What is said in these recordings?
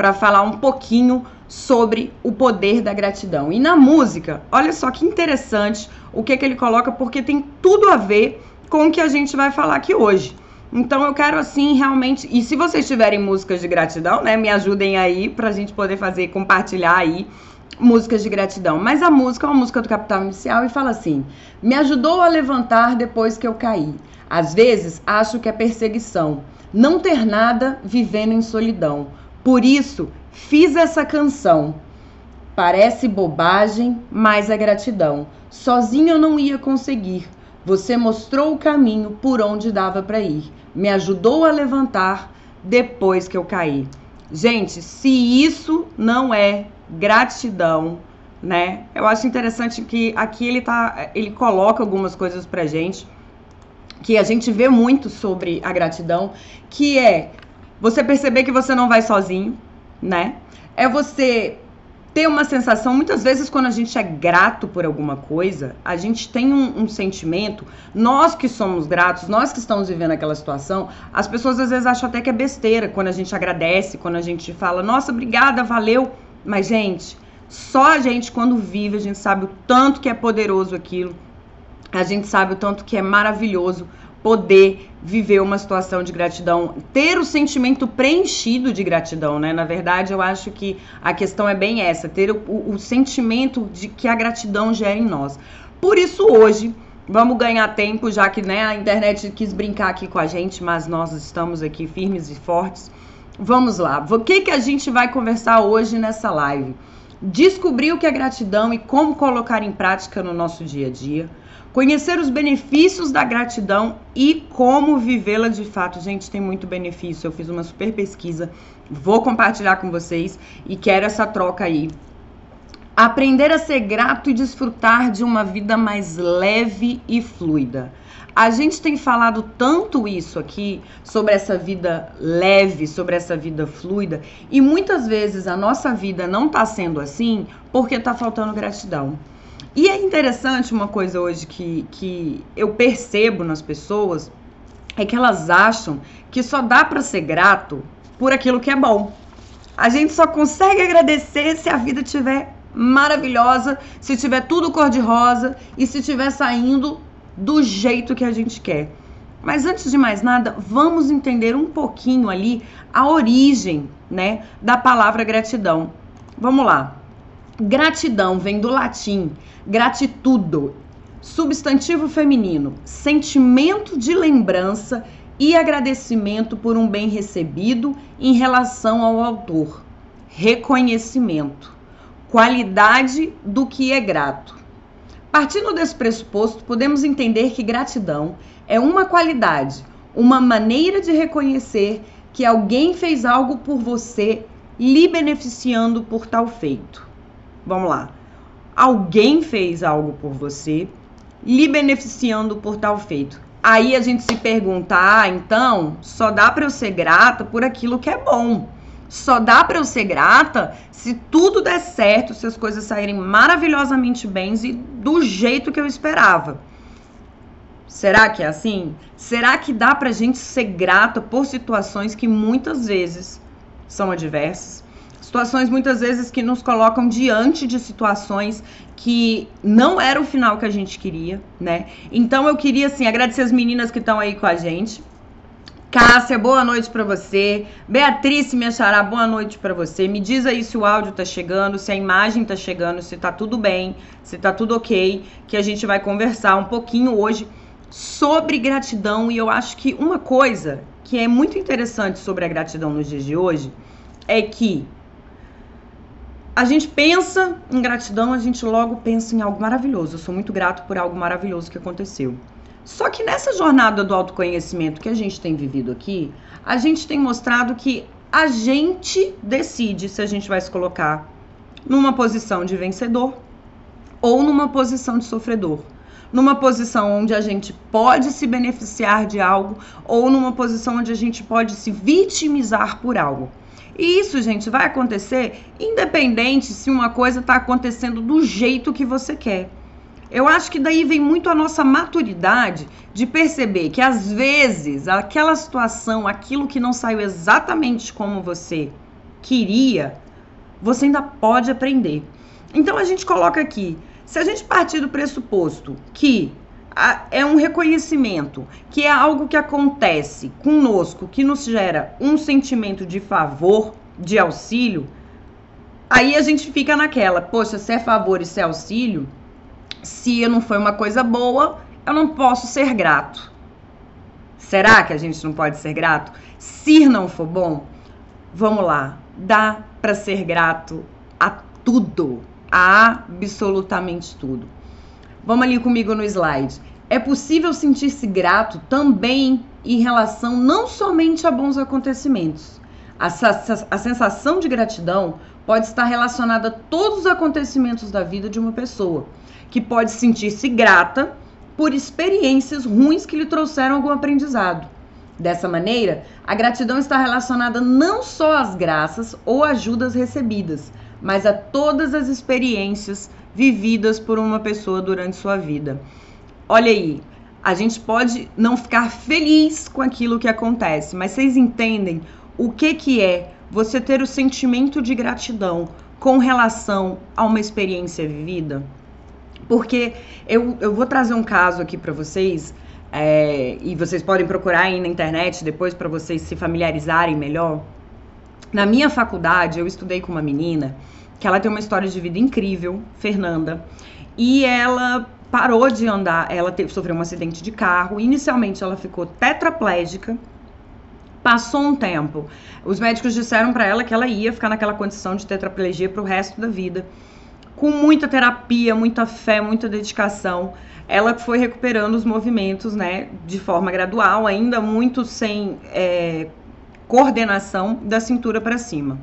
para falar um pouquinho sobre o poder da gratidão. E na música, olha só que interessante o que, que ele coloca, porque tem tudo a ver com o que a gente vai falar aqui hoje. Então eu quero assim realmente. E se vocês tiverem músicas de gratidão, né, me ajudem aí pra gente poder fazer, compartilhar aí músicas de gratidão. Mas a música é uma música do Capital Inicial e fala assim: Me ajudou a levantar depois que eu caí. Às vezes acho que é perseguição. Não ter nada vivendo em solidão. Por isso, fiz essa canção. Parece bobagem, mas é gratidão. Sozinho eu não ia conseguir. Você mostrou o caminho por onde dava para ir. Me ajudou a levantar depois que eu caí. Gente, se isso não é gratidão, né? Eu acho interessante que aqui ele tá, ele coloca algumas coisas pra gente que a gente vê muito sobre a gratidão, que é você perceber que você não vai sozinho, né? É você ter uma sensação, muitas vezes, quando a gente é grato por alguma coisa, a gente tem um, um, sentimento, nós que somos gratos, nós que estamos vivendo aquela situação, as pessoas às vezes acham até que é besteira quando a gente agradece, quando a gente fala, nossa, obrigada, valeu. Mas, gente, só a gente, quando vive, a gente sabe o tanto que é poderoso aquilo, a gente sabe o tanto que é maravilhoso poder viver uma situação de gratidão, ter o sentimento preenchido de gratidão, né? Na verdade, eu acho que a questão é bem essa, ter o, o, sentimento de que a gratidão gera em nós. Por isso, hoje, vamos ganhar tempo, já que né, a internet quis brincar aqui com a gente, mas nós estamos aqui firmes e fortes. Vamos lá. O que, que a gente vai conversar hoje nessa live? Descobrir o que é gratidão e como colocar em prática no nosso dia a dia Conhecer os benefícios da gratidão e como vivê-la de fato. Gente, tem muito benefício. Eu fiz uma super pesquisa, vou compartilhar com vocês e quero essa troca aí. Aprender a ser grato e desfrutar de uma vida mais leve e fluida. A gente tem falado tanto isso aqui sobre essa vida leve, sobre essa vida fluida, e muitas vezes a nossa vida não está sendo assim porque está faltando gratidão. E é interessante uma coisa hoje que, que eu percebo nas pessoas é que elas acham que só dá para ser grato por aquilo que é bom. A gente só consegue agradecer se a vida estiver maravilhosa, se tiver tudo cor-de-rosa e se estiver saindo do jeito que a gente quer. Mas antes de mais nada, vamos entender um pouquinho ali a origem, né, da palavra gratidão. Vamos lá. Gratidão vem do latim gratitudo, substantivo feminino, sentimento de lembrança e agradecimento por um bem recebido em relação ao autor, reconhecimento, qualidade do que é grato. Partindo desse pressuposto, podemos entender que gratidão é uma qualidade, uma maneira de reconhecer que alguém fez algo por você, lhe beneficiando por tal feito. Vamos lá. Alguém fez algo por você, lhe beneficiando por tal feito. Aí a gente se pergunta: ah, então só dá para eu ser grata por aquilo que é bom. Só dá para eu ser grata se tudo der certo, se as coisas saírem maravilhosamente bem e do jeito que eu esperava. Será que é assim? Será que dá pra gente ser grata por situações que muitas vezes são adversas? Situações muitas vezes que nos colocam diante de situações que não era o final que a gente queria, né? Então eu queria assim agradecer as meninas que estão aí com a gente. Cássia, boa noite para você. Beatriz, me achará, boa noite para você. Me diz aí se o áudio tá chegando, se a imagem tá chegando, se tá tudo bem, se tá tudo ok, que a gente vai conversar um pouquinho hoje sobre gratidão. E eu acho que uma coisa que é muito interessante sobre a gratidão nos dias de hoje é que a gente pensa em gratidão, a gente logo pensa em algo maravilhoso. Eu sou muito grato por algo maravilhoso que aconteceu. Só que nessa jornada do autoconhecimento que a gente tem vivido aqui, a gente tem mostrado que a gente decide se a gente vai se colocar numa posição de vencedor ou numa posição de sofredor. Numa posição onde a gente pode se beneficiar de algo ou numa posição onde a gente pode se vitimizar por algo. E isso, gente, vai acontecer independente se uma coisa está acontecendo do jeito que você quer. Eu acho que daí vem muito a nossa maturidade de perceber que às vezes aquela situação, aquilo que não saiu exatamente como você queria, você ainda pode aprender. Então a gente coloca aqui, se a gente partir do pressuposto que é um reconhecimento, que é algo que acontece conosco, que nos gera um sentimento de favor, de auxílio, aí a gente fica naquela, poxa, se é favor e se é auxílio, se não foi uma coisa boa, eu não posso ser grato. Será que a gente não pode ser grato? Se não for bom, vamos lá, dá para ser grato a tudo, a absolutamente tudo. Vamos ali comigo no slide. É possível sentir-se grato também em relação não somente a bons acontecimentos. A, a, sensação de gratidão pode estar relacionada a todos os acontecimentos da vida de uma pessoa, que pode sentir-se grata por experiências ruins que lhe trouxeram algum aprendizado. Dessa maneira, a gratidão está relacionada não só às graças ou ajudas recebidas, mas a todas as experiências vividas por uma pessoa durante sua vida. Olha aí, a gente pode não ficar feliz com aquilo que acontece, mas vocês entendem o que que é você ter o sentimento de gratidão com relação a uma experiência vivida? Porque eu, eu vou trazer um caso aqui para vocês, é, e vocês podem procurar aí na internet depois para vocês se familiarizarem melhor. Na minha faculdade, eu estudei com uma menina que ela tem uma história de vida incrível, Fernanda, e ela parou de andar, ela teve, sofreu um acidente de carro. Inicialmente, ela ficou tetraplégica. Passou um tempo, os médicos disseram para ela que ela ia ficar naquela condição de tetraplegia para o resto da vida com muita terapia, muita fé, muita dedicação, ela foi recuperando os movimentos, né, de forma gradual, ainda muito sem é, coordenação da cintura para cima.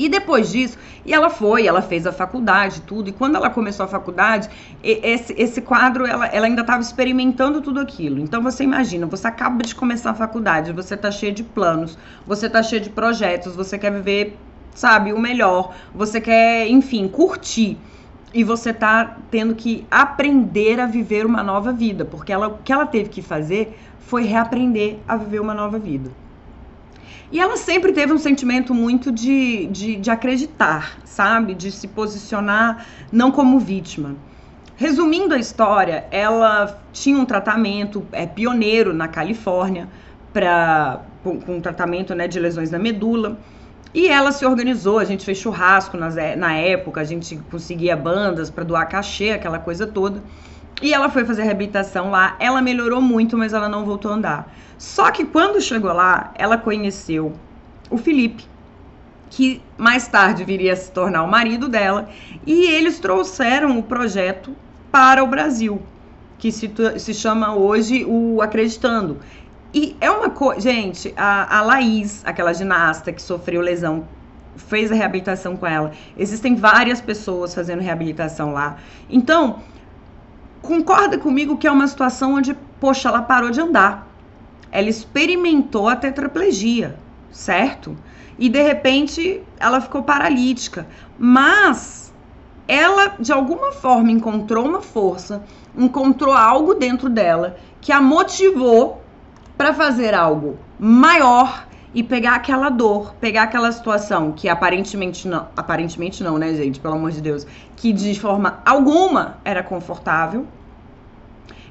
E depois disso, e ela foi, ela fez a faculdade, tudo, e quando ela começou a faculdade, esse, esse quadro, ela, ela ainda estava experimentando tudo aquilo. Então você imagina, você acaba de começar a faculdade, você tá cheio de planos, você tá cheio de projetos, você quer viver sabe, o melhor, você quer, enfim, curtir e você tá tendo que aprender a viver uma nova vida, porque ela, o que ela teve que fazer foi reaprender a viver uma nova vida. E ela sempre teve um sentimento muito de, de, de acreditar, sabe? De se posicionar não como vítima. Resumindo a história, ela tinha um tratamento é, pioneiro na Califórnia para com, com tratamento né, de lesões na medula. E ela se organizou, a gente fez churrasco nas, na época, a gente conseguia bandas para doar cachê, aquela coisa toda. E ela foi fazer reabilitação lá, ela melhorou muito, mas ela não voltou a andar. Só que quando chegou lá, ela conheceu o Felipe, que mais tarde viria a se tornar o marido dela, e eles trouxeram o projeto para o Brasil, que se, se chama hoje o Acreditando. E é uma coisa. Gente, a, a Laís, aquela ginasta que sofreu lesão, fez a reabilitação com ela. Existem várias pessoas fazendo reabilitação lá. Então, concorda comigo que é uma situação onde, poxa, ela parou de andar. Ela experimentou a tetraplegia, certo? E de repente ela ficou paralítica. Mas ela, de alguma forma, encontrou uma força, encontrou algo dentro dela que a motivou para fazer algo maior e pegar aquela dor, pegar aquela situação que aparentemente não, aparentemente não, né, gente, pelo amor de Deus, que de forma alguma era confortável.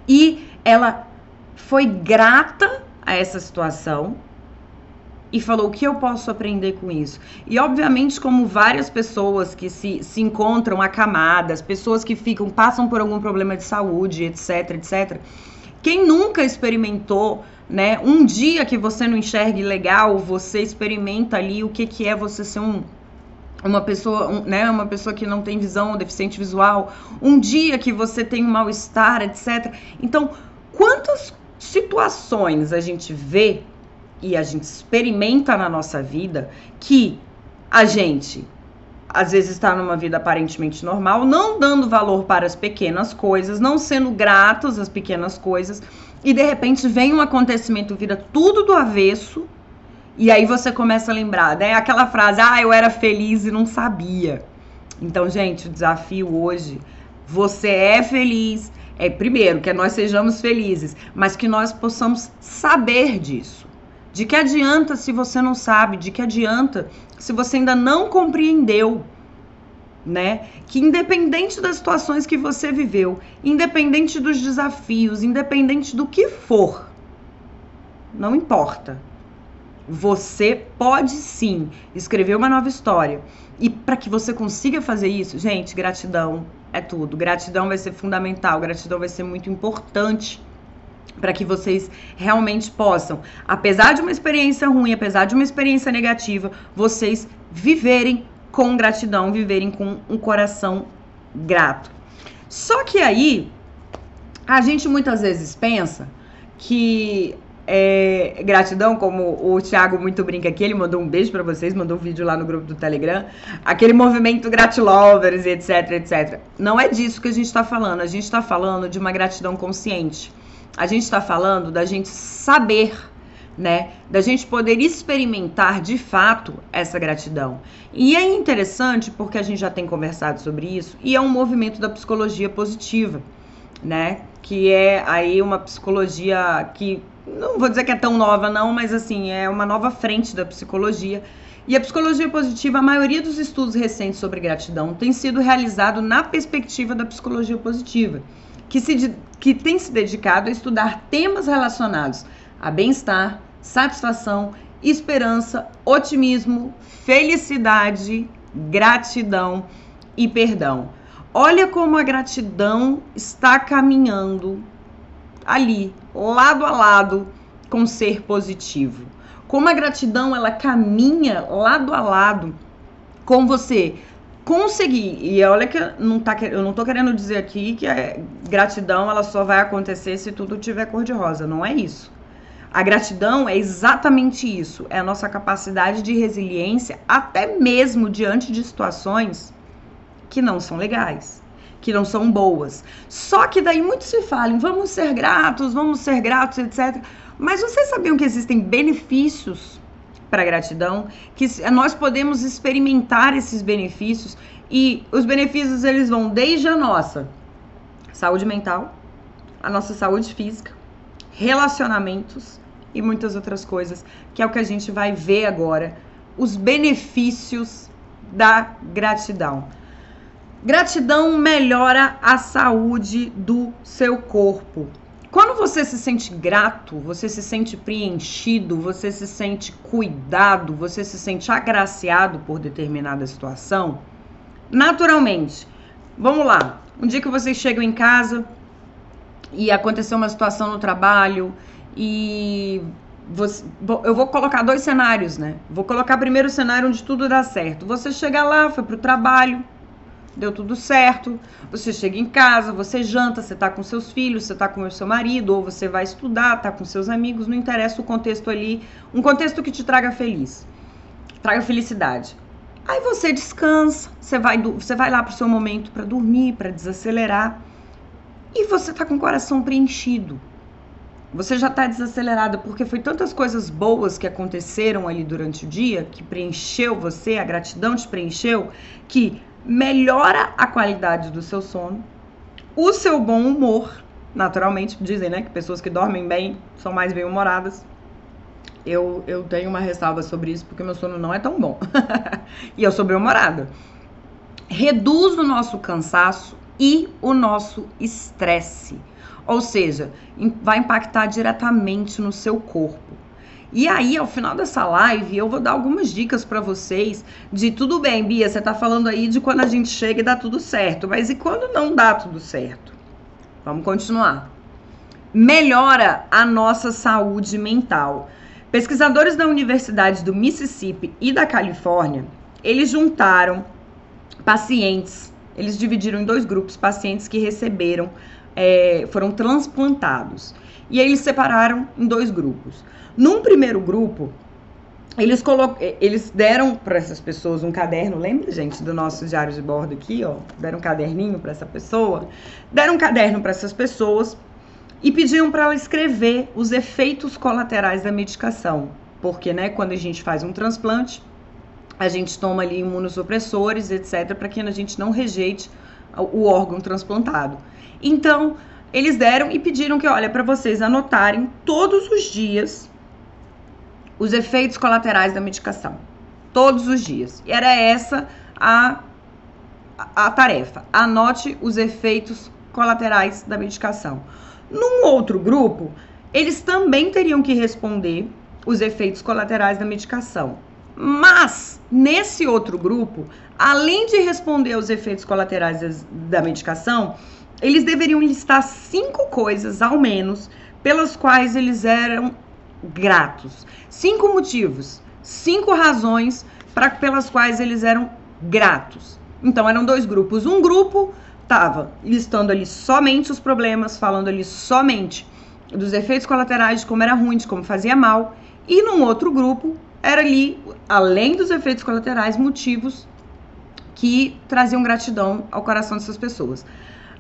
E ela foi grata a essa situação e falou o que eu posso aprender com isso. E obviamente, como várias pessoas que se, se encontram acamadas, pessoas que ficam, passam por algum problema de saúde, etc, etc. Quem nunca experimentou né? Um dia que você não enxergue legal, você experimenta ali o que, que é você ser um, uma pessoa, um, né, uma pessoa que não tem visão, deficiente visual, um dia que você tem um mal-estar, etc. Então, quantas situações a gente vê e a gente experimenta na nossa vida que a gente às vezes está numa vida aparentemente normal, não dando valor para as pequenas coisas, não sendo gratos às pequenas coisas, e de repente vem um acontecimento, vira tudo do avesso, e aí você começa a lembrar, né? Aquela frase, ah, eu era feliz e não sabia. Então, gente, o desafio hoje, você é feliz, é primeiro que nós sejamos felizes, mas que nós possamos saber disso. De que adianta se você não sabe? De que adianta se você ainda não compreendeu? Né? Que independente das situações que você viveu, independente dos desafios, independente do que for, não importa. Você pode sim escrever uma nova história. E para que você consiga fazer isso, gente, gratidão é tudo. Gratidão vai ser fundamental, gratidão vai ser muito importante para que vocês realmente possam, apesar de uma experiência ruim, apesar de uma experiência negativa, vocês viverem com gratidão, viverem com um coração grato. Só que aí a gente muitas vezes pensa que é, gratidão, como o Thiago muito brinca aqui, ele mandou um beijo para vocês, mandou um vídeo lá no grupo do Telegram, aquele movimento gratilovers, etc, etc. Não é disso que a gente está falando, a gente está falando de uma gratidão consciente. A gente está falando da gente saber, né? Da gente poder experimentar de fato essa gratidão. E é interessante porque a gente já tem conversado sobre isso e é um movimento da psicologia positiva, né? Que é aí uma psicologia que não vou dizer que é tão nova não, mas assim, é uma nova frente da psicologia. E a psicologia positiva, a maioria dos estudos recentes sobre gratidão tem sido realizado na perspectiva da psicologia positiva, que, se, que tem se dedicado a estudar temas relacionados a bem-estar, satisfação, esperança, otimismo, felicidade, gratidão e perdão. Olha como a gratidão está caminhando ali, lado a lado com ser positivo. Como a gratidão ela caminha lado a lado com você conseguir. E olha que não tá, eu não tô querendo dizer aqui que a gratidão ela só vai acontecer se tudo tiver cor de rosa, não é isso. A gratidão é exatamente isso, é a nossa capacidade de resiliência até mesmo diante de situações que não são legais que não são boas. Só que daí muitos se falam, vamos ser gratos, vamos ser gratos, etc. Mas vocês sabiam que existem benefícios para a gratidão, que nós podemos experimentar esses benefícios e os benefícios eles vão desde a nossa saúde mental, a nossa saúde física, relacionamentos e muitas outras coisas, que é o que a gente vai ver agora, os benefícios da gratidão. Gratidão melhora a saúde do seu corpo. Quando você se sente grato, você se sente preenchido, você se sente cuidado, você se sente agraciado por determinada situação, naturalmente, vamos lá. Um dia que vocês chegam em casa e aconteceu uma situação no trabalho e você, eu vou colocar dois cenários, né? Vou colocar primeiro o cenário onde tudo dá certo. Você chega lá, foi pro trabalho, deu tudo certo, você chega em casa, você janta, você tá com seus filhos, você tá com o seu marido, ou você vai estudar, tá com seus amigos, não interessa o contexto ali, um contexto que te traga feliz, traga felicidade. Aí você descansa, você vai, você vai lá pro seu momento para dormir, para desacelerar, e você tá com o coração preenchido. Você já está desacelerada porque foi tantas coisas boas que aconteceram ali durante o dia que preencheu você, a gratidão te preencheu, que melhora a qualidade do seu sono, o seu bom humor, naturalmente, dizem, né, que pessoas que dormem bem são mais bem-humoradas. Eu, eu tenho uma ressalva sobre isso porque meu sono não é tão bom. e eu sou bem-humorada. Reduz o nosso cansaço e o nosso estresse. Ou seja, vai impactar diretamente no seu corpo. E aí, ao final dessa live, eu vou dar algumas dicas para vocês de tudo bem, Bia, você tá falando aí de quando a gente chega e dá tudo certo, mas e quando não dá tudo certo? Vamos continuar. Melhora a nossa saúde mental. Pesquisadores da Universidade do Mississippi e da Califórnia, eles juntaram pacientes, eles dividiram em dois grupos, pacientes que receberam, é, foram transplantados. E aí eles separaram em dois grupos. Num primeiro grupo, eles, colo... eles deram para essas pessoas um caderno, lembra, gente, do nosso diário de bordo aqui, ó? Deram um caderninho para essa pessoa, deram um caderno para essas pessoas e pediam para ela escrever os efeitos colaterais da medicação, porque, né, quando a gente faz um transplante, a gente toma ali imunossupressores, etc, para que a gente não rejeite o órgão transplantado. Então, eles deram e pediram que, olha, para vocês anotarem todos os dias os efeitos colaterais da medicação. Todos os dias. E era essa a, a tarefa. Anote os efeitos colaterais da medicação. Num outro grupo, eles também teriam que responder os efeitos colaterais da medicação. Mas, nesse outro grupo, além de responder aos efeitos colaterais da medicação, eles deveriam listar cinco coisas, ao menos, pelas quais eles eram gratos. Cinco motivos, cinco razões pra, pelas quais eles eram gratos. Então, eram dois grupos. Um grupo estava listando ali somente os problemas, falando ali somente dos efeitos colaterais, de como era ruim, de como fazia mal. E num outro grupo, era ali, além dos efeitos colaterais, motivos que traziam gratidão ao coração dessas pessoas.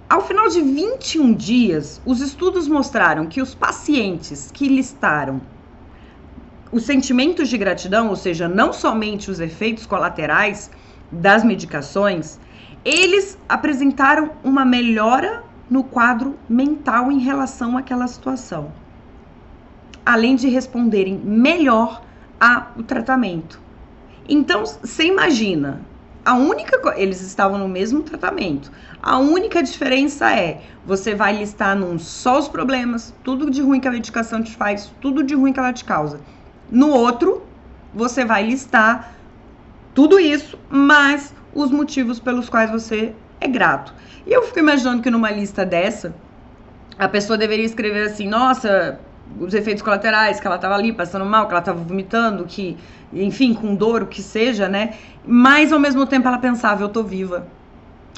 Ao final de 21 dias, os estudos mostraram que os pacientes que listaram os sentimentos de gratidão, ou seja, não somente os efeitos colaterais das medicações, eles apresentaram uma melhora no quadro mental em relação àquela situação, além de responderem melhor ao tratamento. Então, você imagina, a única eles estavam no mesmo tratamento. A única diferença é você vai listar num só os problemas, tudo de ruim que a medicação te faz, tudo de ruim que ela te causa. No outro, você vai listar tudo isso, mas os motivos pelos quais você é grato. E eu fico imaginando que numa lista dessa, a pessoa deveria escrever assim: nossa, os efeitos colaterais, que ela estava ali passando mal, que ela estava vomitando, que, enfim, com dor, o que seja, né? Mas ao mesmo tempo ela pensava: eu tô viva.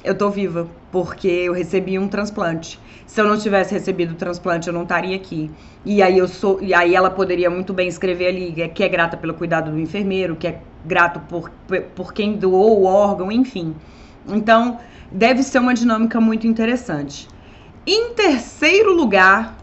Eu tô viva porque eu recebi um transplante. Se eu não tivesse recebido o transplante, eu não estaria aqui. E aí eu sou, e aí ela poderia muito bem escrever ali que é grata pelo cuidado do enfermeiro, que é grato por, por quem doou o órgão, enfim. Então, deve ser uma dinâmica muito interessante. Em terceiro lugar,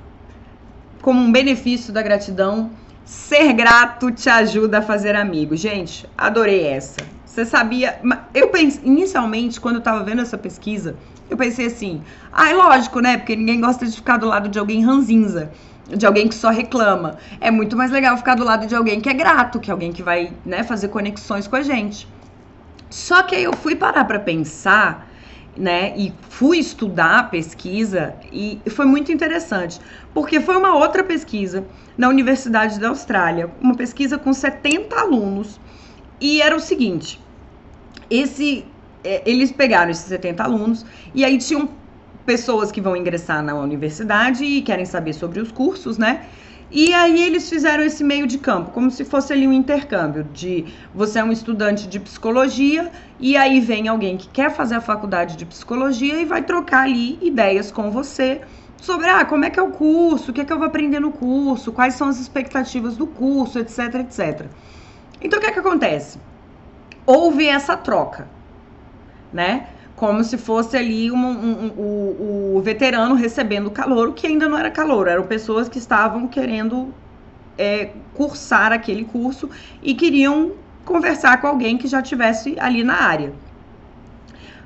como um benefício da gratidão, ser grato te ajuda a fazer amigos. Gente, adorei essa. Você sabia? Eu pensei, inicialmente, quando eu tava vendo essa pesquisa, eu pensei assim: ah, é lógico, né? Porque ninguém gosta de ficar do lado de alguém ranzinza, de alguém que só reclama. É muito mais legal ficar do lado de alguém que é grato, que é alguém que vai, né, fazer conexões com a gente. Só que aí eu fui parar para pensar, né, e fui estudar a pesquisa e foi muito interessante, porque foi uma outra pesquisa na Universidade da Austrália, uma pesquisa com 70 alunos, e era o seguinte: esse é, eles pegaram esses 70 alunos e aí tinham pessoas que vão ingressar na universidade e querem saber sobre os cursos, né? E aí eles fizeram esse meio de campo, como se fosse ali um intercâmbio de você é um estudante de psicologia e aí vem alguém que quer fazer a faculdade de psicologia e vai trocar ali ideias com você sobre ah, como é que é o curso, o que é que eu vou aprender no curso, quais são as expectativas do curso, etc, etc. Então o que é que acontece? Houve essa troca né? Como se fosse ali um, um, um, o, o veterano recebendo calor, que ainda não era calor, eram pessoas que estavam querendo é, cursar aquele curso e queriam conversar com alguém que já tivesse ali na área.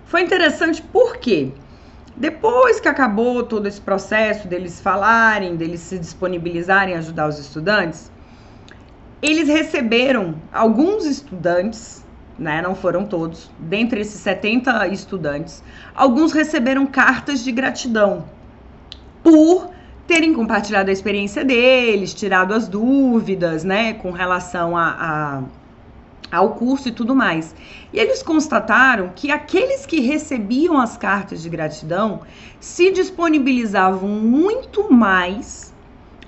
Foi interessante porque depois que acabou todo esse processo deles falarem, deles se disponibilizarem a ajudar os estudantes, eles receberam alguns estudantes né? Não foram todos. Dentre esses 70 estudantes, alguns receberam cartas de gratidão por terem compartilhado a experiência deles, tirado as dúvidas, né, com relação a, a, ao curso e tudo mais. E eles constataram que aqueles que recebiam as cartas de gratidão se disponibilizavam muito mais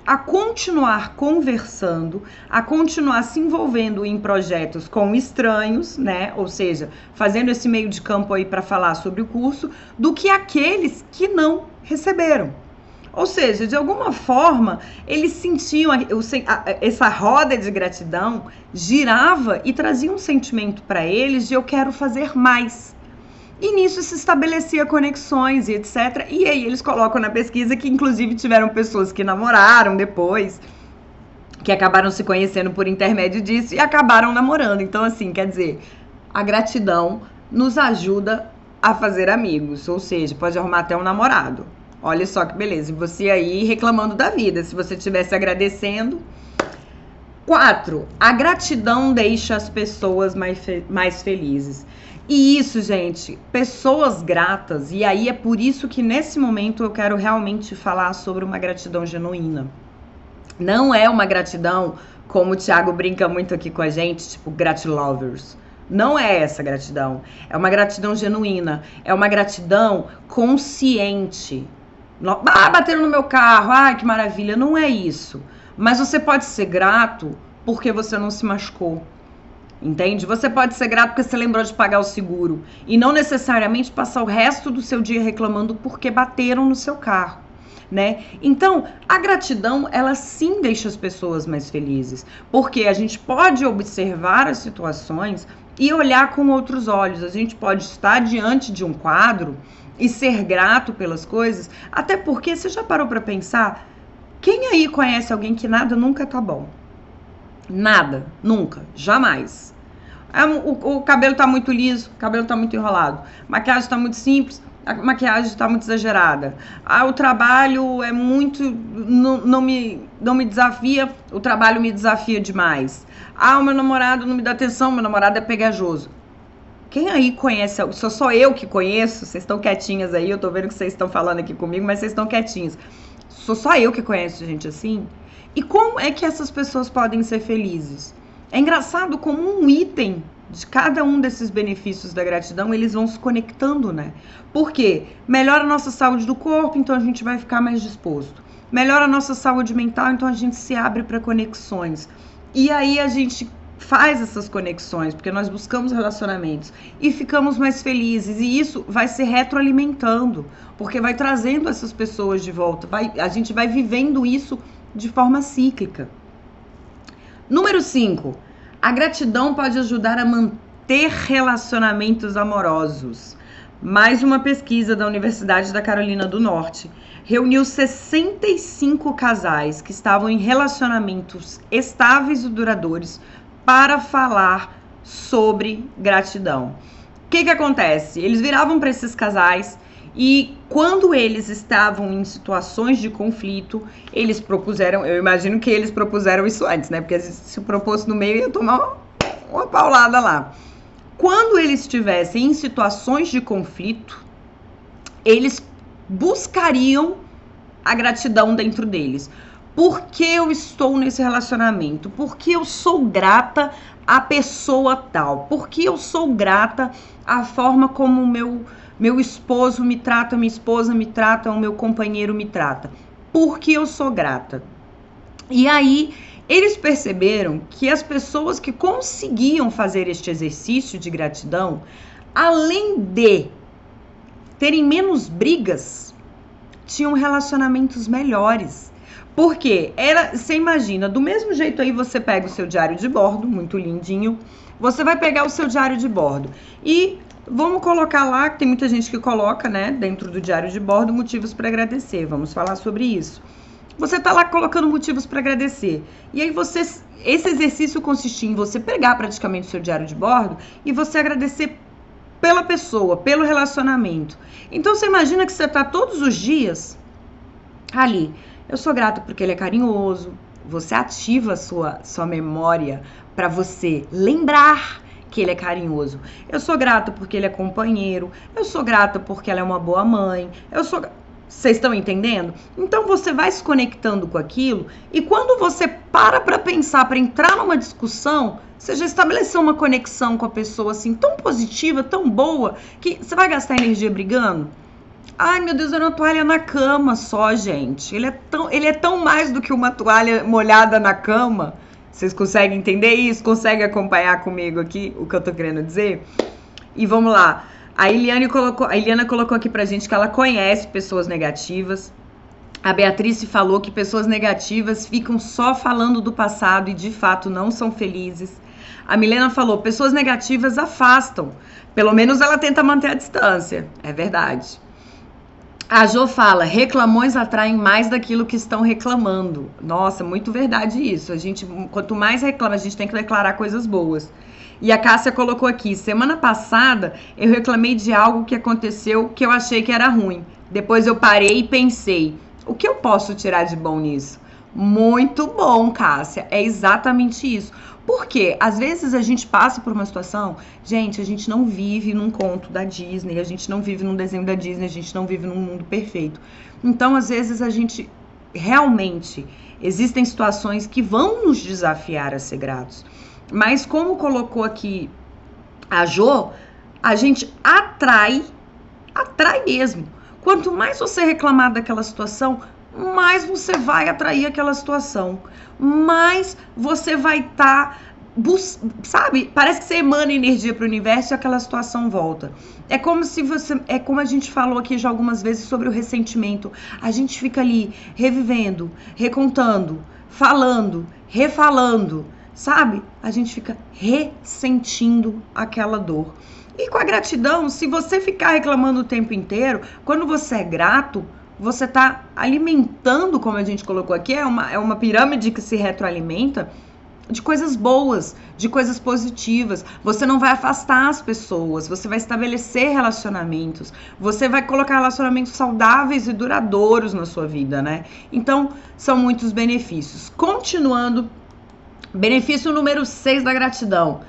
a continuar conversando, a continuar se envolvendo em projetos com estranhos, né? Ou seja, fazendo esse meio de campo aí para falar sobre o curso, do que aqueles que não receberam. Ou seja, de alguma forma, eles sentiam essa roda de gratidão girava e trazia um sentimento para eles de eu quero fazer mais. E nisso se estabelecia conexões e etc. E aí eles colocam na pesquisa que inclusive tiveram pessoas que namoraram depois, que acabaram se conhecendo por intermédio disso e acabaram namorando. Então assim, quer dizer, a gratidão nos ajuda a fazer amigos, ou seja, pode arrumar até um namorado. Olha só que beleza. E você aí reclamando da vida, se você estivesse agradecendo, Quatro, a gratidão deixa as pessoas mais, mais felizes. E isso, gente, pessoas gratas, e aí é por isso que nesse momento eu quero realmente falar sobre uma gratidão genuína. Não é uma gratidão como o Thiago brinca muito aqui com a gente, tipo gratilovers. Não é essa gratidão. É uma gratidão genuína. É uma gratidão consciente. Ah, bateram no meu carro. Ai, que maravilha. Não é isso. Mas você pode ser grato porque você não se machucou. Entende? Você pode ser grato porque você lembrou de pagar o seguro e não necessariamente passar o resto do seu dia reclamando porque bateram no seu carro. Né? Então, a gratidão, ela sim deixa as pessoas mais felizes, porque a gente pode observar as situações e olhar com outros olhos. A gente pode estar diante de um quadro e ser grato pelas coisas, até porque você já parou para pensar quem aí conhece alguém que nada nunca tá bom? Nada, nunca, jamais. É, o, o, cabelo tá muito liso, o cabelo tá muito enrolado, a maquiagem tá muito simples, a maquiagem está muito exagerada. Ah, o trabalho é muito. Não, não, me, não me desafia, o trabalho me desafia demais. Ah, o meu namorado não me dá atenção, meu namorado é pegajoso. Quem aí conhece? Sou só eu que conheço? Vocês estão quietinhas aí, eu tô vendo que vocês estão falando aqui comigo, mas vocês estão quietinhas. Sou só eu que conheço gente assim? E como é que essas pessoas podem ser felizes? É engraçado como um item de cada um desses benefícios da gratidão, eles vão se conectando, né? Por quê? Melhora a nossa saúde do corpo, então a gente vai ficar mais disposto. Melhora a nossa saúde mental, então a gente se abre para conexões. E aí a gente faz essas conexões, porque nós buscamos relacionamentos e ficamos mais felizes. E isso vai se retroalimentando, porque vai trazendo essas pessoas de volta. Vai, a gente vai vivendo isso de forma cíclica. Número 5. A gratidão pode ajudar a manter relacionamentos amorosos. Mais uma pesquisa da Universidade da Carolina do Norte reuniu 65 casais que estavam em relacionamentos estáveis e duradouros para falar sobre gratidão. O que, que acontece? Eles viravam para esses casais e quando eles estavam em situações de conflito, eles propuseram, eu imagino que eles propuseram isso antes, né? Porque se propôs no meio ia tomar uma, uma paulada lá. Quando eles estivessem em situações de conflito, eles buscariam a gratidão dentro deles. Por que eu estou nesse relacionamento? Por que eu sou grata à pessoa tal? Por que eu sou grata à forma como o meu, meu esposo me trata, minha esposa me trata, o meu companheiro me trata? Por que eu sou grata? E aí eles perceberam que as pessoas que conseguiam fazer este exercício de gratidão, além de terem menos brigas, tinham relacionamentos melhores porque era, você imagina, do mesmo jeito aí você pega o seu diário de bordo, muito lindinho, você vai pegar o seu diário de bordo e vamos colocar lá, que tem muita gente que coloca, né, dentro do diário de bordo, motivos para agradecer. Vamos falar sobre isso. Você tá lá colocando motivos para agradecer. E aí você esse exercício consiste em você pegar praticamente o seu diário de bordo e você agradecer pela pessoa, pelo relacionamento. Então você imagina que você tá todos os dias ali eu sou grata porque ele é carinhoso. Você ativa a sua, sua memória para você lembrar que ele é carinhoso. Eu sou grata porque ele é companheiro. Eu sou grata porque ela é uma boa mãe. Eu sou vocês estão entendendo? Então você vai se conectando com aquilo e quando você para para pensar, para entrar numa discussão, você já estabeleceu uma conexão com a pessoa assim tão positiva, tão boa, que você vai gastar energia brigando? Ai, meu Deus, era uma toalha na cama só, gente. Ele é tão, ele é tão mais do que uma toalha molhada na cama. Vocês conseguem entender isso? Conseguem acompanhar comigo aqui o que eu tô querendo dizer? E vamos lá. A Eliane colocou, a Eliana colocou aqui pra gente que ela conhece pessoas negativas. A Beatriz falou que pessoas negativas ficam só falando do passado e de fato não são felizes. A Milena falou: pessoas negativas afastam. Pelo menos ela tenta manter a distância. É verdade. A Jo fala: reclamões atraem mais daquilo que estão reclamando. Nossa, muito verdade isso. A gente, quanto mais reclama, a gente tem que declarar coisas boas. E a Cássia colocou aqui: semana passada eu reclamei de algo que aconteceu que eu achei que era ruim. Depois eu parei e pensei: o que eu posso tirar de bom nisso? Muito bom, Cássia. É exatamente isso. Porque às vezes a gente passa por uma situação, gente, a gente não vive num conto da Disney, a gente não vive num desenho da Disney, a gente não vive num mundo perfeito. Então, às vezes a gente realmente existem situações que vão nos desafiar a ser gratos. Mas como colocou aqui a Jo, a gente atrai, atrai mesmo. Quanto mais você reclamar daquela situação, mais você vai atrair aquela situação, mais você vai estar, tá, sabe? Parece que você emana energia para o universo e aquela situação volta. É como se você, é como a gente falou aqui já algumas vezes sobre o ressentimento. A gente fica ali revivendo, recontando, falando, refalando, sabe? A gente fica ressentindo aquela dor. E com a gratidão, se você ficar reclamando o tempo inteiro, quando você é grato, você está alimentando, como a gente colocou aqui, é uma, é uma pirâmide que se retroalimenta de coisas boas, de coisas positivas. Você não vai afastar as pessoas, você vai estabelecer relacionamentos, você vai colocar relacionamentos saudáveis e duradouros na sua vida, né? Então, são muitos benefícios. Continuando, benefício número 6 da gratidão: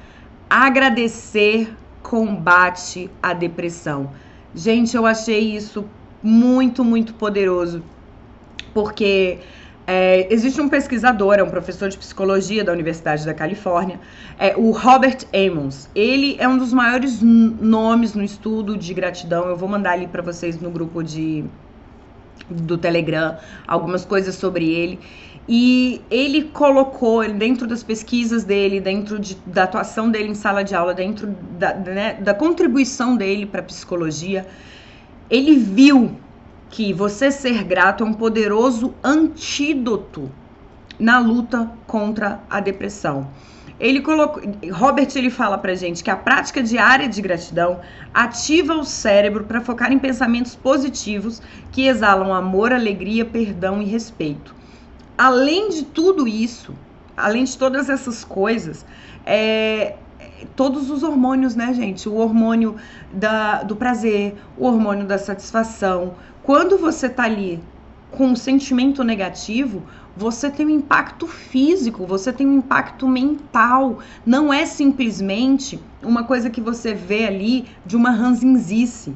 agradecer combate a depressão. Gente, eu achei isso muito, muito poderoso, porque é, existe um pesquisador, é um professor de psicologia da Universidade da Califórnia, é, o Robert Amos. Ele é um dos maiores nomes no estudo de gratidão. Eu vou mandar ali para vocês no grupo de do Telegram algumas coisas sobre ele. E ele colocou dentro das pesquisas dele, dentro de, da atuação dele em sala de aula, dentro da, né, da contribuição dele para a psicologia, ele viu que você ser grato é um poderoso antídoto na luta contra a depressão. Ele colocou, Robert ele fala pra gente que a prática diária de gratidão ativa o cérebro para focar em pensamentos positivos que exalam amor, alegria, perdão e respeito. Além de tudo isso, além de todas essas coisas, é, todos os hormônios, né, gente? O hormônio da, do prazer, o hormônio da satisfação. Quando você tá ali com um sentimento negativo, você tem um impacto físico, você tem um impacto mental. Não é simplesmente uma coisa que você vê ali de uma ranzinzice.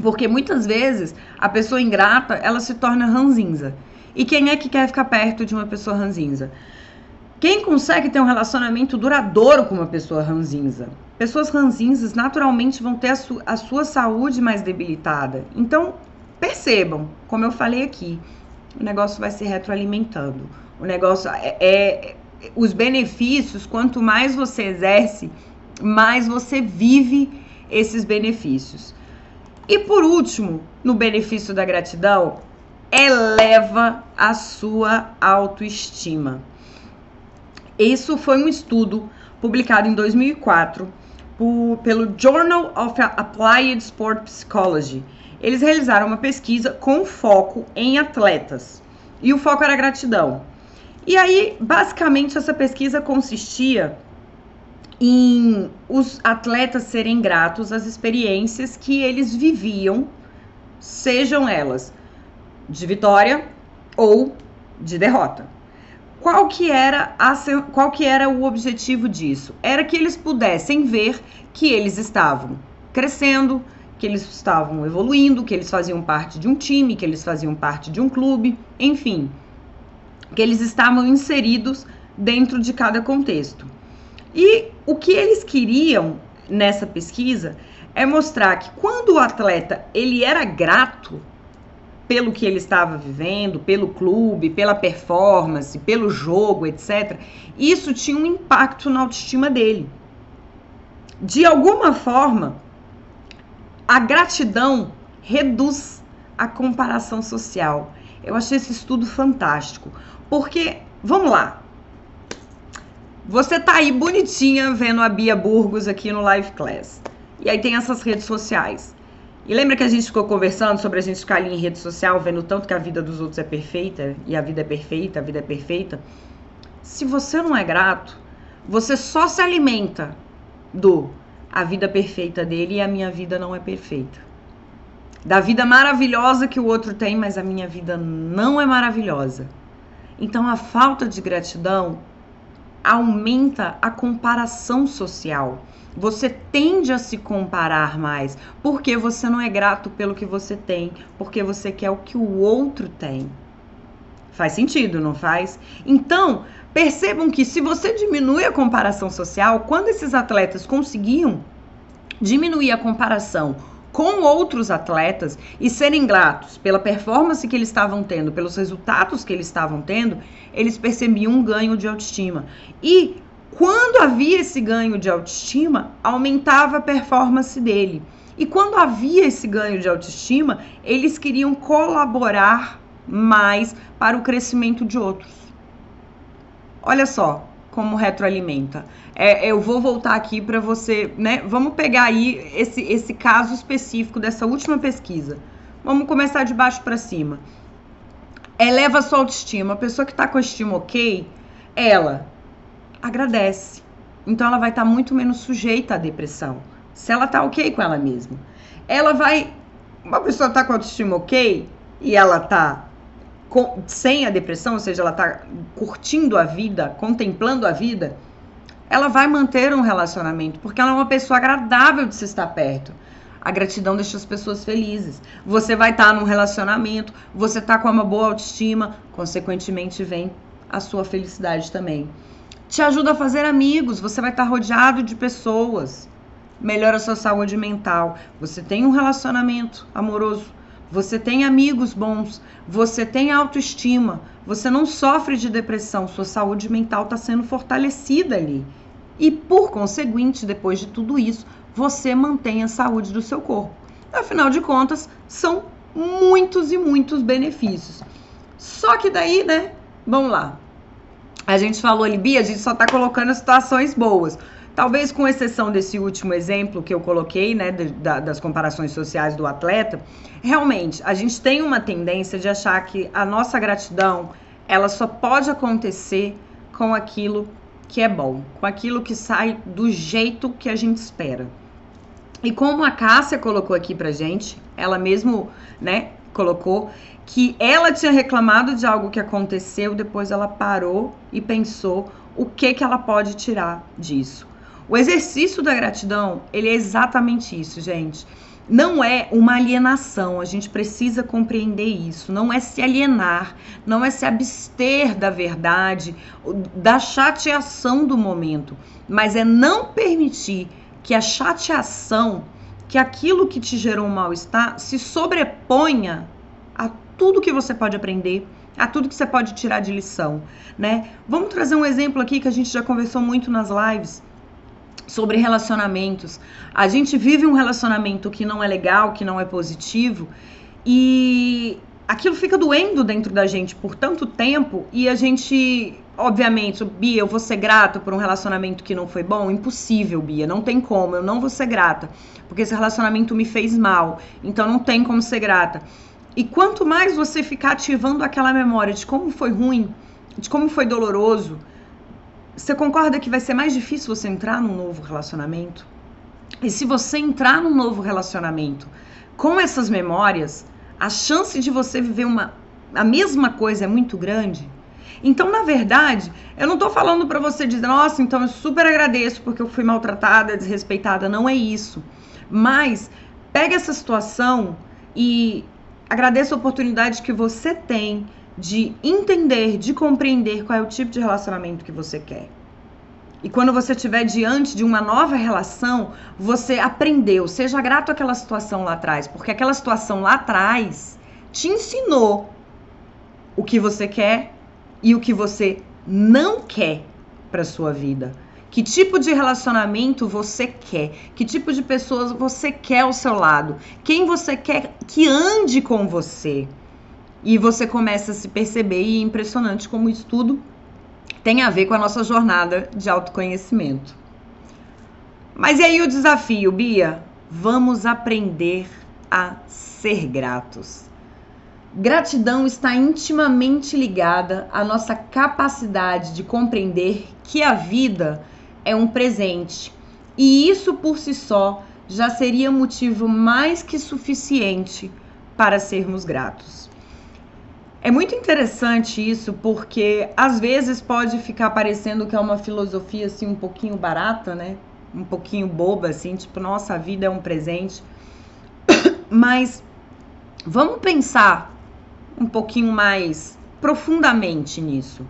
Porque muitas vezes a pessoa ingrata, ela se torna ranzinza. E quem é que quer ficar perto de uma pessoa ranzinza? Quem consegue ter um relacionamento duradouro com uma pessoa ranzinza? Pessoas ranzinzas naturalmente vão ter a, su a sua saúde mais debilitada. Então, percebam, como eu falei aqui, o negócio vai se retroalimentando. O negócio é, é os benefícios, quanto mais você exerce, mais você vive esses benefícios. E por último, no benefício da gratidão, eleva a sua autoestima. Isso foi um estudo publicado em 2004 por, pelo Journal of Applied Sport Psychology. Eles realizaram uma pesquisa com foco em atletas e o foco era gratidão. E aí, basicamente, essa pesquisa consistia em os atletas serem gratos às experiências que eles viviam, sejam elas de vitória ou de derrota. Qual que era a, qual que era o objetivo disso? Era que eles pudessem ver que eles estavam crescendo, que eles estavam evoluindo, que eles faziam parte de um time, que eles faziam parte de um clube, enfim, que eles estavam inseridos dentro de cada contexto. E o que eles queriam nessa pesquisa é mostrar que quando o atleta ele era grato pelo que ele estava vivendo, pelo clube, pela performance, pelo jogo, etc., isso tinha um impacto na autoestima dele. De alguma forma, a gratidão reduz a comparação social. Eu achei esse estudo fantástico, porque, vamos lá, você tá aí bonitinha vendo a Bia Burgos aqui no Live Class. E aí tem essas redes sociais. E lembra que a gente ficou conversando sobre a gente ficar ali em rede social vendo tanto que a vida dos outros é perfeita e a vida é perfeita, a vida é perfeita? Se você não é grato, você só se alimenta do a vida perfeita dele e a minha vida não é perfeita. Da vida maravilhosa que o outro tem, mas a minha vida não é maravilhosa. Então a falta de gratidão aumenta a comparação social. Você tende a se comparar mais, porque você não é grato pelo que você tem, porque você quer o que o outro tem. Faz sentido, não faz? Então, percebam que se você diminui a comparação social, quando esses atletas conseguiam diminuir a comparação com outros atletas e serem gratos pela performance que eles estavam tendo, pelos resultados que eles estavam tendo, eles percebiam um ganho de autoestima. E quando havia esse ganho de autoestima, aumentava a performance dele. E quando havia esse ganho de autoestima, eles queriam colaborar mais para o crescimento de outros. Olha só como retroalimenta. É, eu vou voltar aqui para você, né? Vamos pegar aí esse, esse caso específico dessa última pesquisa. Vamos começar de baixo para cima. Eleva sua autoestima. A pessoa que está com a estima ok, ela agradece. Então ela vai estar tá muito menos sujeita à depressão. Se ela tá ok com ela mesma. Ela vai. Uma pessoa tá com autoestima ok e ela tá com, sem a depressão, ou seja, ela tá curtindo a vida, contemplando a vida, ela vai manter um relacionamento, porque ela é uma pessoa agradável de se estar perto. A gratidão deixa as pessoas felizes. Você vai estar tá num relacionamento, você tá com uma boa autoestima, consequentemente vem a sua felicidade também te ajuda a fazer amigos, você vai estar rodeado de pessoas. Melhora a sua saúde mental. Você tem um relacionamento amoroso, você tem amigos bons, você tem autoestima, você não sofre de depressão, sua saúde mental está sendo fortalecida ali. E por conseguinte, depois de tudo isso, você mantém a saúde do seu corpo. Afinal de contas, são muitos e muitos benefícios. Só que daí, né? Vamos lá. A gente falou ali, Bia, a gente só está colocando situações boas. Talvez com exceção desse último exemplo que eu coloquei, né, da, das comparações sociais do atleta, realmente a gente tem uma tendência de achar que a nossa gratidão ela só pode acontecer com aquilo que é bom, com aquilo que sai do jeito que a gente espera. E como a Cássia colocou aqui pra gente, ela mesmo, né, colocou que ela tinha reclamado de algo que aconteceu, depois ela parou e pensou o que que ela pode tirar disso. O exercício da gratidão, ele é exatamente isso, gente. Não é uma alienação, a gente precisa compreender isso. Não é se alienar, não é se abster da verdade, da chateação do momento, mas é não permitir que a chateação, que aquilo que te gerou um mal-estar, se sobreponha a tudo que você pode aprender, a tudo que você pode tirar de lição, né? Vamos trazer um exemplo aqui que a gente já conversou muito nas lives sobre relacionamentos. A gente vive um relacionamento que não é legal, que não é positivo e aquilo fica doendo dentro da gente por tanto tempo e a gente, obviamente, Bia, eu vou ser grata por um relacionamento que não foi bom? Impossível, Bia, não tem como, eu não vou ser grata, porque esse relacionamento me fez mal, então não tem como ser grata. E quanto mais você ficar ativando aquela memória de como foi ruim, de como foi doloroso, você concorda que vai ser mais difícil você entrar num novo relacionamento? E se você entrar num novo relacionamento com essas memórias, a chance de você viver uma a mesma coisa é muito grande. Então, na verdade, eu não tô falando para você dizer, nossa, então eu super agradeço porque eu fui maltratada, desrespeitada, não é isso. Mas pega essa situação e Agradeço a oportunidade que você tem de entender, de compreender qual é o tipo de relacionamento que você quer. E quando você estiver diante de uma nova relação, você aprendeu. Seja grato àquela situação lá atrás, porque aquela situação lá atrás te ensinou o que você quer e o que você não quer para sua vida. Que tipo de relacionamento você quer? Que tipo de pessoas você quer ao seu lado? Quem você quer que ande com você? E você começa a se perceber, e é impressionante como isso tudo tem a ver com a nossa jornada de autoconhecimento. Mas e aí o desafio, Bia? Vamos aprender a ser gratos. Gratidão está intimamente ligada à nossa capacidade de compreender que a vida é um presente. E isso por si só já seria motivo mais que suficiente para sermos gratos. É muito interessante isso, porque às vezes pode ficar parecendo que é uma filosofia assim um pouquinho barata, né? Um pouquinho boba, assim, tipo, nossa, a vida é um presente. Mas vamos pensar um pouquinho mais profundamente nisso.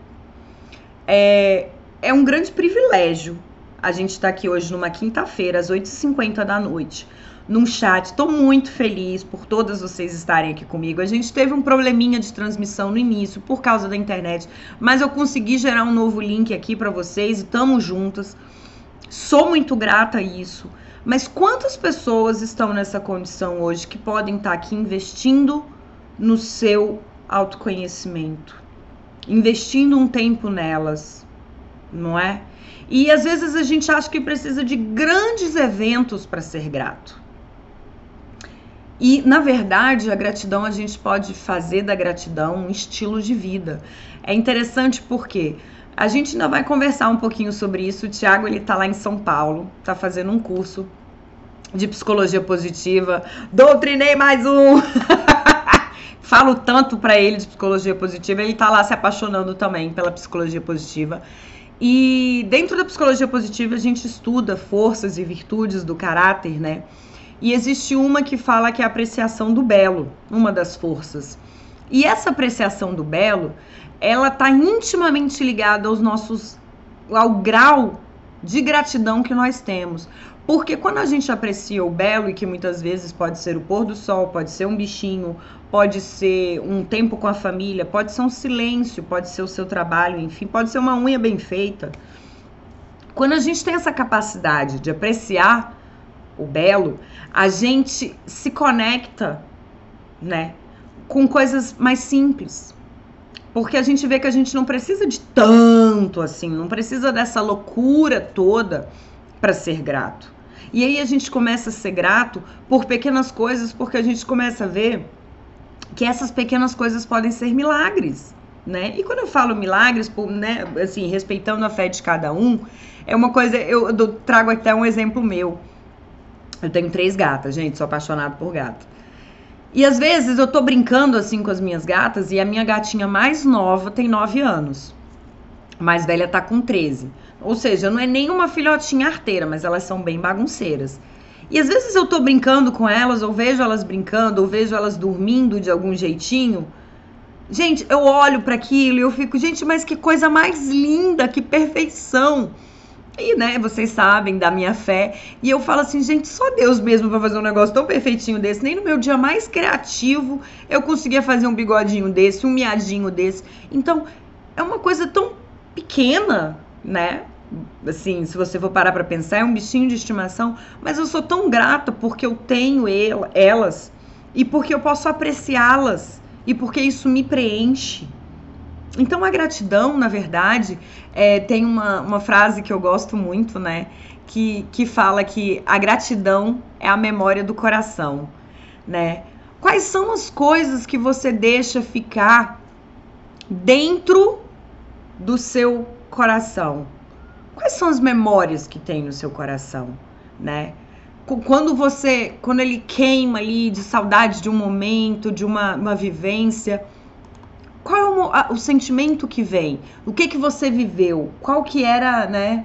É, é um grande privilégio a gente estar tá aqui hoje numa quinta-feira, às 8h50 da noite, num chat. Estou muito feliz por todas vocês estarem aqui comigo. A gente teve um probleminha de transmissão no início por causa da internet, mas eu consegui gerar um novo link aqui para vocês e estamos juntas. Sou muito grata a isso. Mas quantas pessoas estão nessa condição hoje que podem estar tá aqui investindo no seu autoconhecimento, investindo um tempo nelas, não é? E às vezes a gente acha que precisa de grandes eventos para ser grato. E, na verdade, a gratidão a gente pode fazer da gratidão um estilo de vida. É interessante porque a gente ainda vai conversar um pouquinho sobre isso. O Tiago, ele tá lá em São Paulo, tá fazendo um curso de psicologia positiva. Doutrinei mais um! Falo tanto para ele de psicologia positiva, ele tá lá se apaixonando também pela psicologia positiva. E dentro da psicologia positiva a gente estuda forças e virtudes do caráter, né? E existe uma que fala que é a apreciação do belo, uma das forças. E essa apreciação do belo, ela está intimamente ligada aos nossos ao grau de gratidão que nós temos. Porque quando a gente aprecia o belo, e que muitas vezes pode ser o pôr do sol, pode ser um bichinho, pode ser um tempo com a família, pode ser um silêncio, pode ser o seu trabalho, enfim, pode ser uma unha bem feita. Quando a gente tem essa capacidade de apreciar o belo, a gente se conecta, né, com coisas mais simples. Porque a gente vê que a gente não precisa de tanto assim, não precisa dessa loucura toda para ser grato. E aí a gente começa a ser grato por pequenas coisas, porque a gente começa a ver que essas pequenas coisas podem ser milagres, né? E quando eu falo milagres, por, né, assim, respeitando a fé de cada um, é uma coisa, eu, trago até um exemplo meu. Eu tenho três gatas, gente, sou apaixonado por gato. E às vezes eu tô brincando assim com as minhas gatas e a minha gatinha mais nova tem 9 anos. A mais velha tá com 13. Ou seja, não é nem uma filhotinha arteira, mas elas são bem bagunceiras. E às vezes eu tô brincando com elas, ou vejo elas brincando, ou vejo elas dormindo de algum jeitinho. Gente, eu olho para aquilo e eu fico, gente, mas que coisa mais linda, que perfeição. E, né, vocês sabem da minha fé. E eu falo assim, gente, só Deus mesmo vai fazer um negócio tão perfeitinho desse. Nem no meu dia mais criativo eu conseguia fazer um bigodinho desse, um miadinho desse. Então, é uma coisa tão pequena, né? Assim, se você for parar para pensar, é um bichinho de estimação, mas eu sou tão grata porque eu tenho elas e porque eu posso apreciá-las e porque isso me preenche. Então a gratidão, na verdade, é, tem uma, uma frase que eu gosto muito, né? Que, que fala que a gratidão é a memória do coração, né? Quais são as coisas que você deixa ficar dentro do seu coração? Quais são as memórias que tem no seu coração, né? Quando você, quando ele queima ali de saudade de um momento, de uma, uma vivência, qual é o, o sentimento que vem? O que que você viveu? Qual que era, né?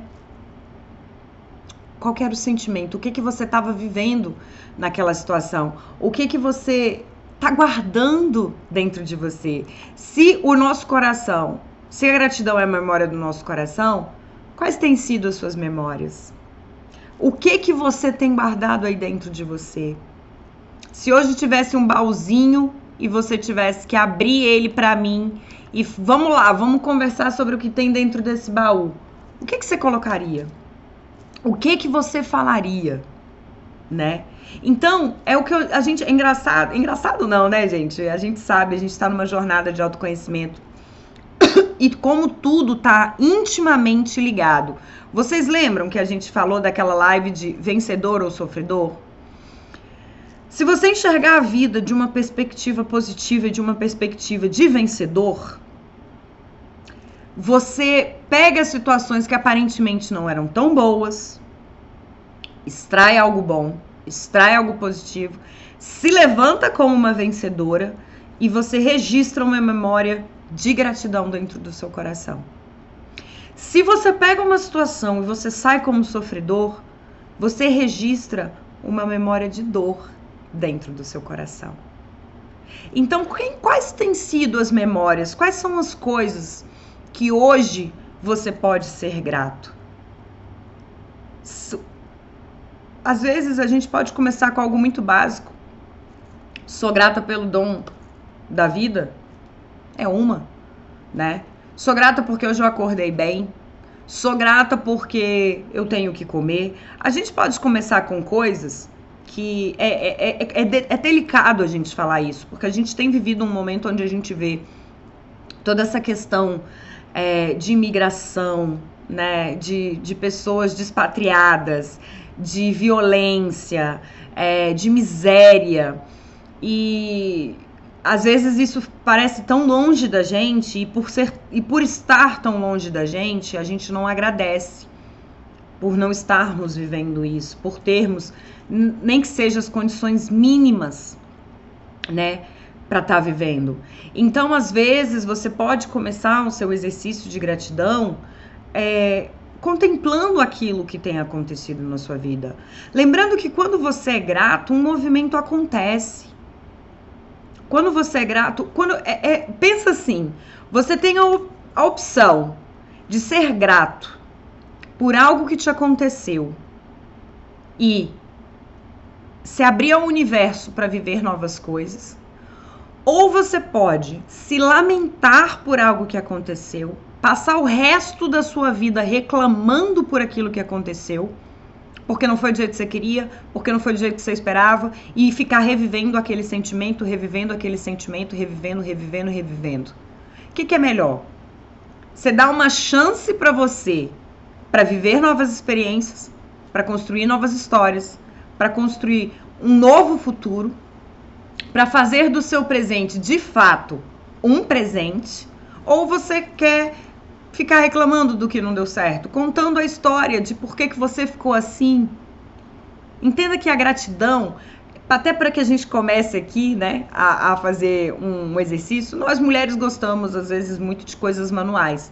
Qual que era o sentimento? O que que você estava vivendo naquela situação? O que que você está guardando dentro de você? Se o nosso coração, se a gratidão é a memória do nosso coração, quais têm sido as suas memórias? O que que você tem guardado aí dentro de você? Se hoje tivesse um baúzinho e você tivesse que abrir ele para mim e vamos lá, vamos conversar sobre o que tem dentro desse baú. O que que você colocaria? O que que você falaria, né? Então, é o que eu, a gente é engraçado, engraçado não, né, gente? A gente sabe, a gente está numa jornada de autoconhecimento. E como tudo tá intimamente ligado. Vocês lembram que a gente falou daquela live de vencedor ou sofredor? Se você enxergar a vida de uma perspectiva positiva e de uma perspectiva de vencedor, você pega situações que aparentemente não eram tão boas, extrai algo bom, extrai algo positivo, se levanta como uma vencedora e você registra uma memória de gratidão dentro do seu coração. Se você pega uma situação e você sai como sofredor, você registra uma memória de dor dentro do seu coração. Então, quem, quais têm sido as memórias? Quais são as coisas que hoje você pode ser grato? Às vezes a gente pode começar com algo muito básico. Sou grata pelo dom da vida? É uma, né? Sou grata porque hoje eu acordei bem. Sou grata porque eu tenho que comer. A gente pode começar com coisas que é, é, é, é, é delicado a gente falar isso, porque a gente tem vivido um momento onde a gente vê toda essa questão é, de imigração, né, de, de pessoas despatriadas, de violência, é, de miséria. E às vezes isso parece tão longe da gente e por ser e por estar tão longe da gente, a gente não agradece por não estarmos vivendo isso, por termos nem que sejam as condições mínimas, né, para estar tá vivendo. Então, às vezes, você pode começar o seu exercício de gratidão é, contemplando aquilo que tem acontecido na sua vida. Lembrando que quando você é grato, um movimento acontece. Quando você é grato, quando é, é, pensa assim, você tem a, opção de ser grato por algo que te aconteceu e se abrir ao universo para viver novas coisas, ou você pode se lamentar por algo que aconteceu, passar o resto da sua vida reclamando por aquilo que aconteceu, porque não foi do jeito que você queria, porque não foi do jeito que você esperava, e ficar revivendo aquele sentimento, revivendo aquele sentimento, revivendo, revivendo, revivendo. O que, que é melhor? Você dá uma chance para você para viver novas experiências, para construir novas histórias, para construir um novo futuro, para fazer do seu presente de fato um presente, ou você quer ficar reclamando do que não deu certo, contando a história de por que, que você ficou assim. Entenda que a gratidão, até para que a gente comece aqui, né, a, a fazer um exercício, nós mulheres gostamos às vezes muito de coisas manuais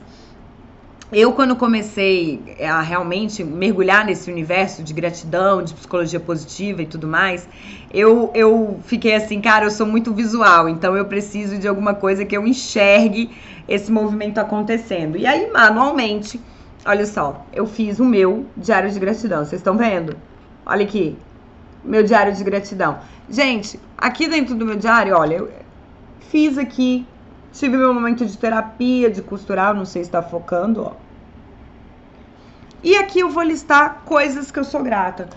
eu, quando comecei a realmente mergulhar nesse universo de gratidão, de psicologia positiva e tudo mais, eu, eu fiquei assim, cara, eu sou muito visual, então eu preciso de alguma coisa que eu enxergue esse movimento acontecendo. E aí, manualmente, olha só, eu fiz o meu diário de gratidão. Vocês estão vendo? Olha aqui, meu diário de gratidão. Gente, aqui dentro do meu diário, olha, eu fiz aqui Tive meu momento de terapia, de costurar, não sei se tá focando, ó. E aqui eu vou listar coisas que eu sou grata.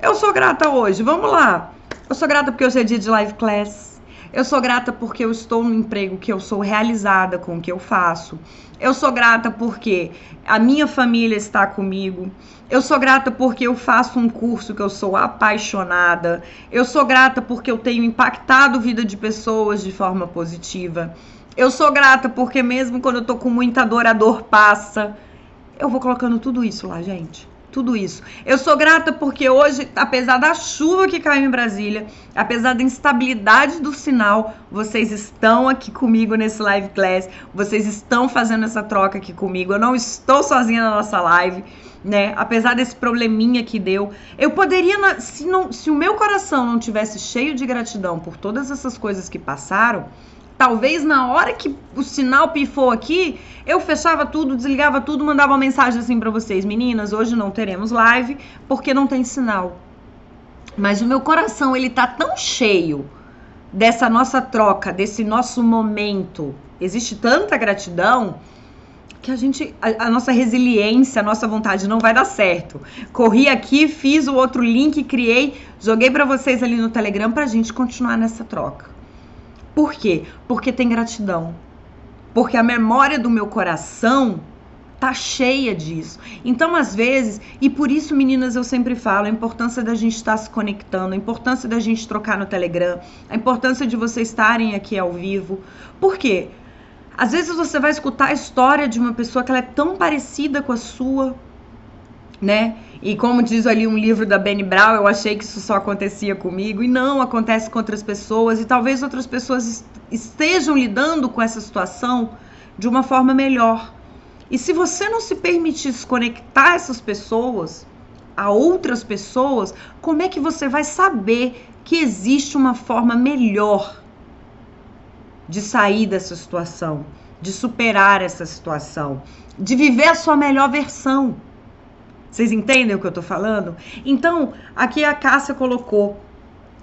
Eu sou grata hoje, vamos lá. Eu sou grata porque hoje é dia de live class. Eu sou grata porque eu estou no emprego que eu sou realizada com o que eu faço. Eu sou grata porque a minha família está comigo. Eu sou grata porque eu faço um curso que eu sou apaixonada. Eu sou grata porque eu tenho impactado a vida de pessoas de forma positiva. Eu sou grata porque mesmo quando eu tô com muita dor, a dor passa. Eu vou colocando tudo isso lá, gente. Tudo isso. Eu sou grata porque hoje, apesar da chuva que caiu em Brasília, apesar da instabilidade do sinal, vocês estão aqui comigo nesse live class. Vocês estão fazendo essa troca aqui comigo. Eu não estou sozinha na nossa live, né? Apesar desse probleminha que deu, eu poderia, se, não, se o meu coração não tivesse cheio de gratidão por todas essas coisas que passaram, Talvez na hora que o sinal pifou aqui, eu fechava tudo, desligava tudo, mandava uma mensagem assim para vocês, meninas, hoje não teremos live porque não tem sinal. Mas o meu coração, ele tá tão cheio dessa nossa troca, desse nosso momento. Existe tanta gratidão que a gente, a, a, nossa resiliência, a nossa vontade não vai dar certo. Corri aqui, fiz o outro link, criei, joguei para vocês ali no Telegram pra gente continuar nessa troca. Por quê? Porque tem gratidão. Porque a memória do meu coração tá cheia disso. Então, às vezes, e por isso, meninas, eu sempre falo a importância da gente estar se conectando, a importância da gente trocar no Telegram, a importância de vocês estarem aqui ao vivo. Por quê? Às vezes você vai escutar a história de uma pessoa que ela é tão parecida com a sua, né? E como diz ali um livro da Benny Brown, eu achei que isso só acontecia comigo e não acontece com outras pessoas e talvez outras pessoas estejam lidando com essa situação de uma forma melhor. E se você não se permitisse conectar essas pessoas a outras pessoas, como é que você vai saber que existe uma forma melhor de sair dessa situação, de superar essa situação, de viver a sua melhor versão? Vocês entendem o que eu tô falando? Então, aqui a Cássia colocou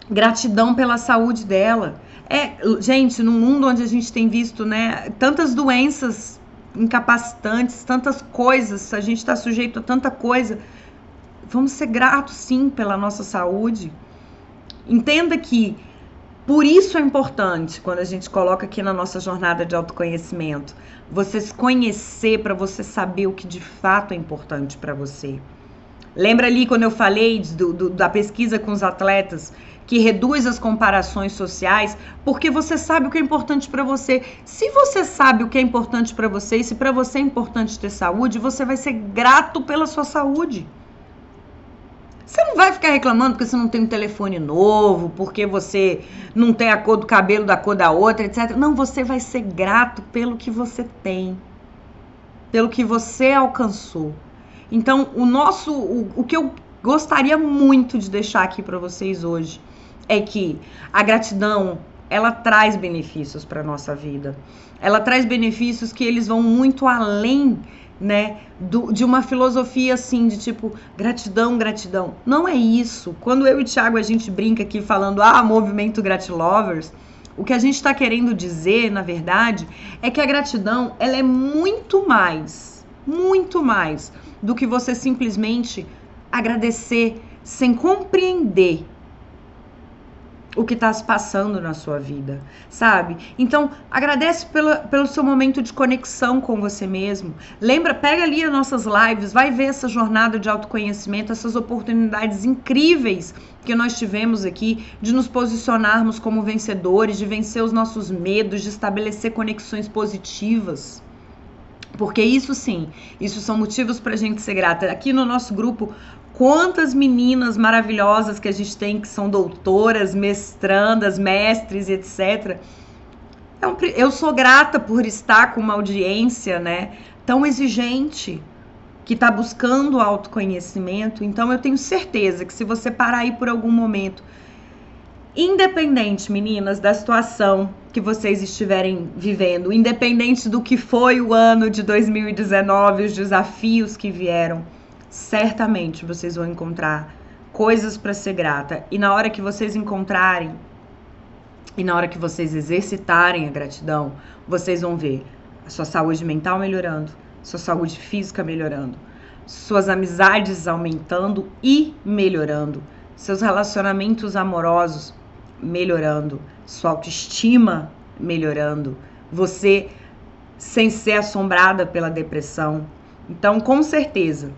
gratidão pela saúde dela. É, gente, num mundo onde a gente tem visto, né, tantas doenças incapacitantes, tantas coisas, a gente está sujeito a tanta coisa. Vamos ser gratos sim pela nossa saúde. Entenda que por isso é importante quando a gente coloca aqui na nossa jornada de autoconhecimento, você se conhecer para você saber o que de fato é importante para você. Lembra ali quando eu falei do, do, da pesquisa com os atletas que reduz as comparações sociais, porque você sabe o que é importante para você. Se você sabe o que é importante para você e se para você é importante ter saúde, você vai ser grato pela sua saúde. Você não vai ficar reclamando porque você não tem um telefone novo, porque você não tem a cor do cabelo da cor da outra, etc. Não, você vai ser grato pelo que você tem, pelo que você alcançou. Então, o nosso, o, o que eu gostaria muito de deixar aqui para vocês hoje é que a gratidão ela traz benefícios para nossa vida. Ela traz benefícios que eles vão muito além né, do, de uma filosofia assim, de tipo, gratidão, gratidão. Não é isso. Quando eu e o Thiago a gente brinca aqui falando, ah, movimento gratilovers, o que a gente está querendo dizer, na verdade, é que a gratidão, ela é muito mais, muito mais do que você simplesmente agradecer sem compreender o que está se passando na sua vida, sabe? Então, agradece pela, pelo seu momento de conexão com você mesmo. Lembra, pega ali as nossas lives, vai ver essa jornada de autoconhecimento, essas oportunidades incríveis que nós tivemos aqui de nos posicionarmos como vencedores, de vencer os nossos medos, de estabelecer conexões positivas. Porque isso sim, isso são motivos para a gente ser grata. Aqui no nosso grupo, quantas meninas maravilhosas que a gente tem que são doutoras, mestrandas, mestres, etc. Eu sou grata por estar com uma audiência, né, tão exigente, que está buscando autoconhecimento. Então eu tenho certeza que se você parar aí por algum momento, independente, meninas, da situação que vocês estiverem vivendo, independente do que foi o ano de 2019, os desafios que vieram, certamente vocês vão encontrar coisas para ser grata. E na hora que vocês encontrarem, e na hora que vocês exercitarem a gratidão, vocês vão ver a sua saúde mental melhorando, sua saúde física melhorando, suas amizades aumentando e melhorando, seus relacionamentos amorosos melhorando, sua autoestima melhorando, você sem ser assombrada pela depressão. Então, com certeza,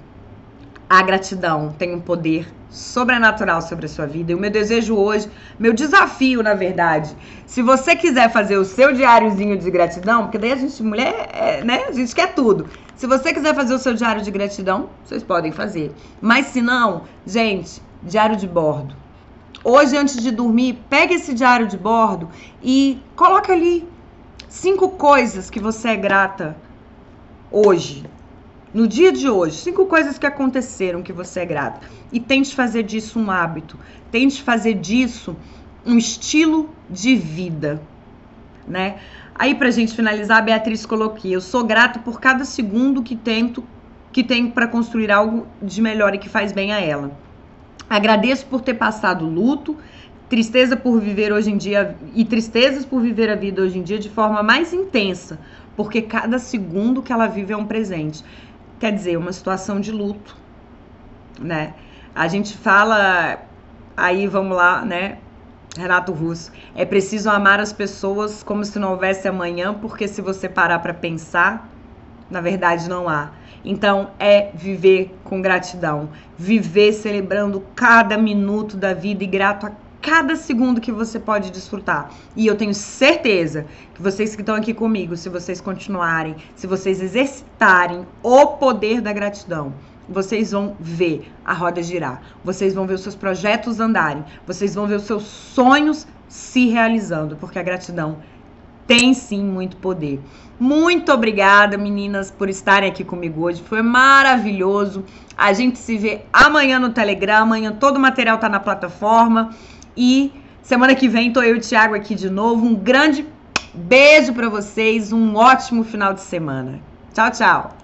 a gratidão tem um poder sobrenatural sobre a sua vida. E o meu desejo hoje, meu desafio, na verdade, se você quiser fazer o seu diáriozinho de gratidão, porque daí a gente, mulher, é, né, a gente quer tudo. Se você quiser fazer o seu diário de gratidão, vocês podem fazer. Mas se não, gente, diário de bordo. Hoje, antes de dormir, pega esse diário de bordo e coloca ali cinco coisas que você é grata hoje no dia de hoje, cinco coisas que aconteceram que você é grata. E tente fazer disso um hábito. Tente fazer disso um estilo de vida, né? Aí pra gente finalizar, a Beatriz colocou: "Eu sou grato por cada segundo que tento que tenho para construir algo de melhor e que faz bem a ela. Agradeço por ter passado luto, tristeza por viver hoje em dia e tristezas por viver a vida hoje em dia de forma mais intensa, porque cada segundo que ela vive é um presente quer dizer, uma situação de luto, né? A gente fala, aí vamos lá, né? Renato Russo, é preciso amar as pessoas como se não houvesse amanhã, porque se você parar para pensar, na verdade não há. Então é viver com gratidão, viver celebrando cada minuto da vida e grato a cada segundo que você pode desfrutar. E eu tenho certeza que vocês que estão aqui comigo, se vocês continuarem, se vocês exercitarem o poder da gratidão, vocês vão ver a roda girar, vocês vão ver os seus projetos andarem, vocês vão ver os seus sonhos se realizando, porque a gratidão tem sim muito poder. Muito obrigada, meninas, por estarem aqui comigo hoje. Foi maravilhoso. A gente se vê amanhã no Telegram. Amanhã todo o material tá na plataforma. E semana que vem tô eu e o Thiago aqui de novo. Um grande beijo para vocês. Um ótimo final de semana. Tchau, tchau.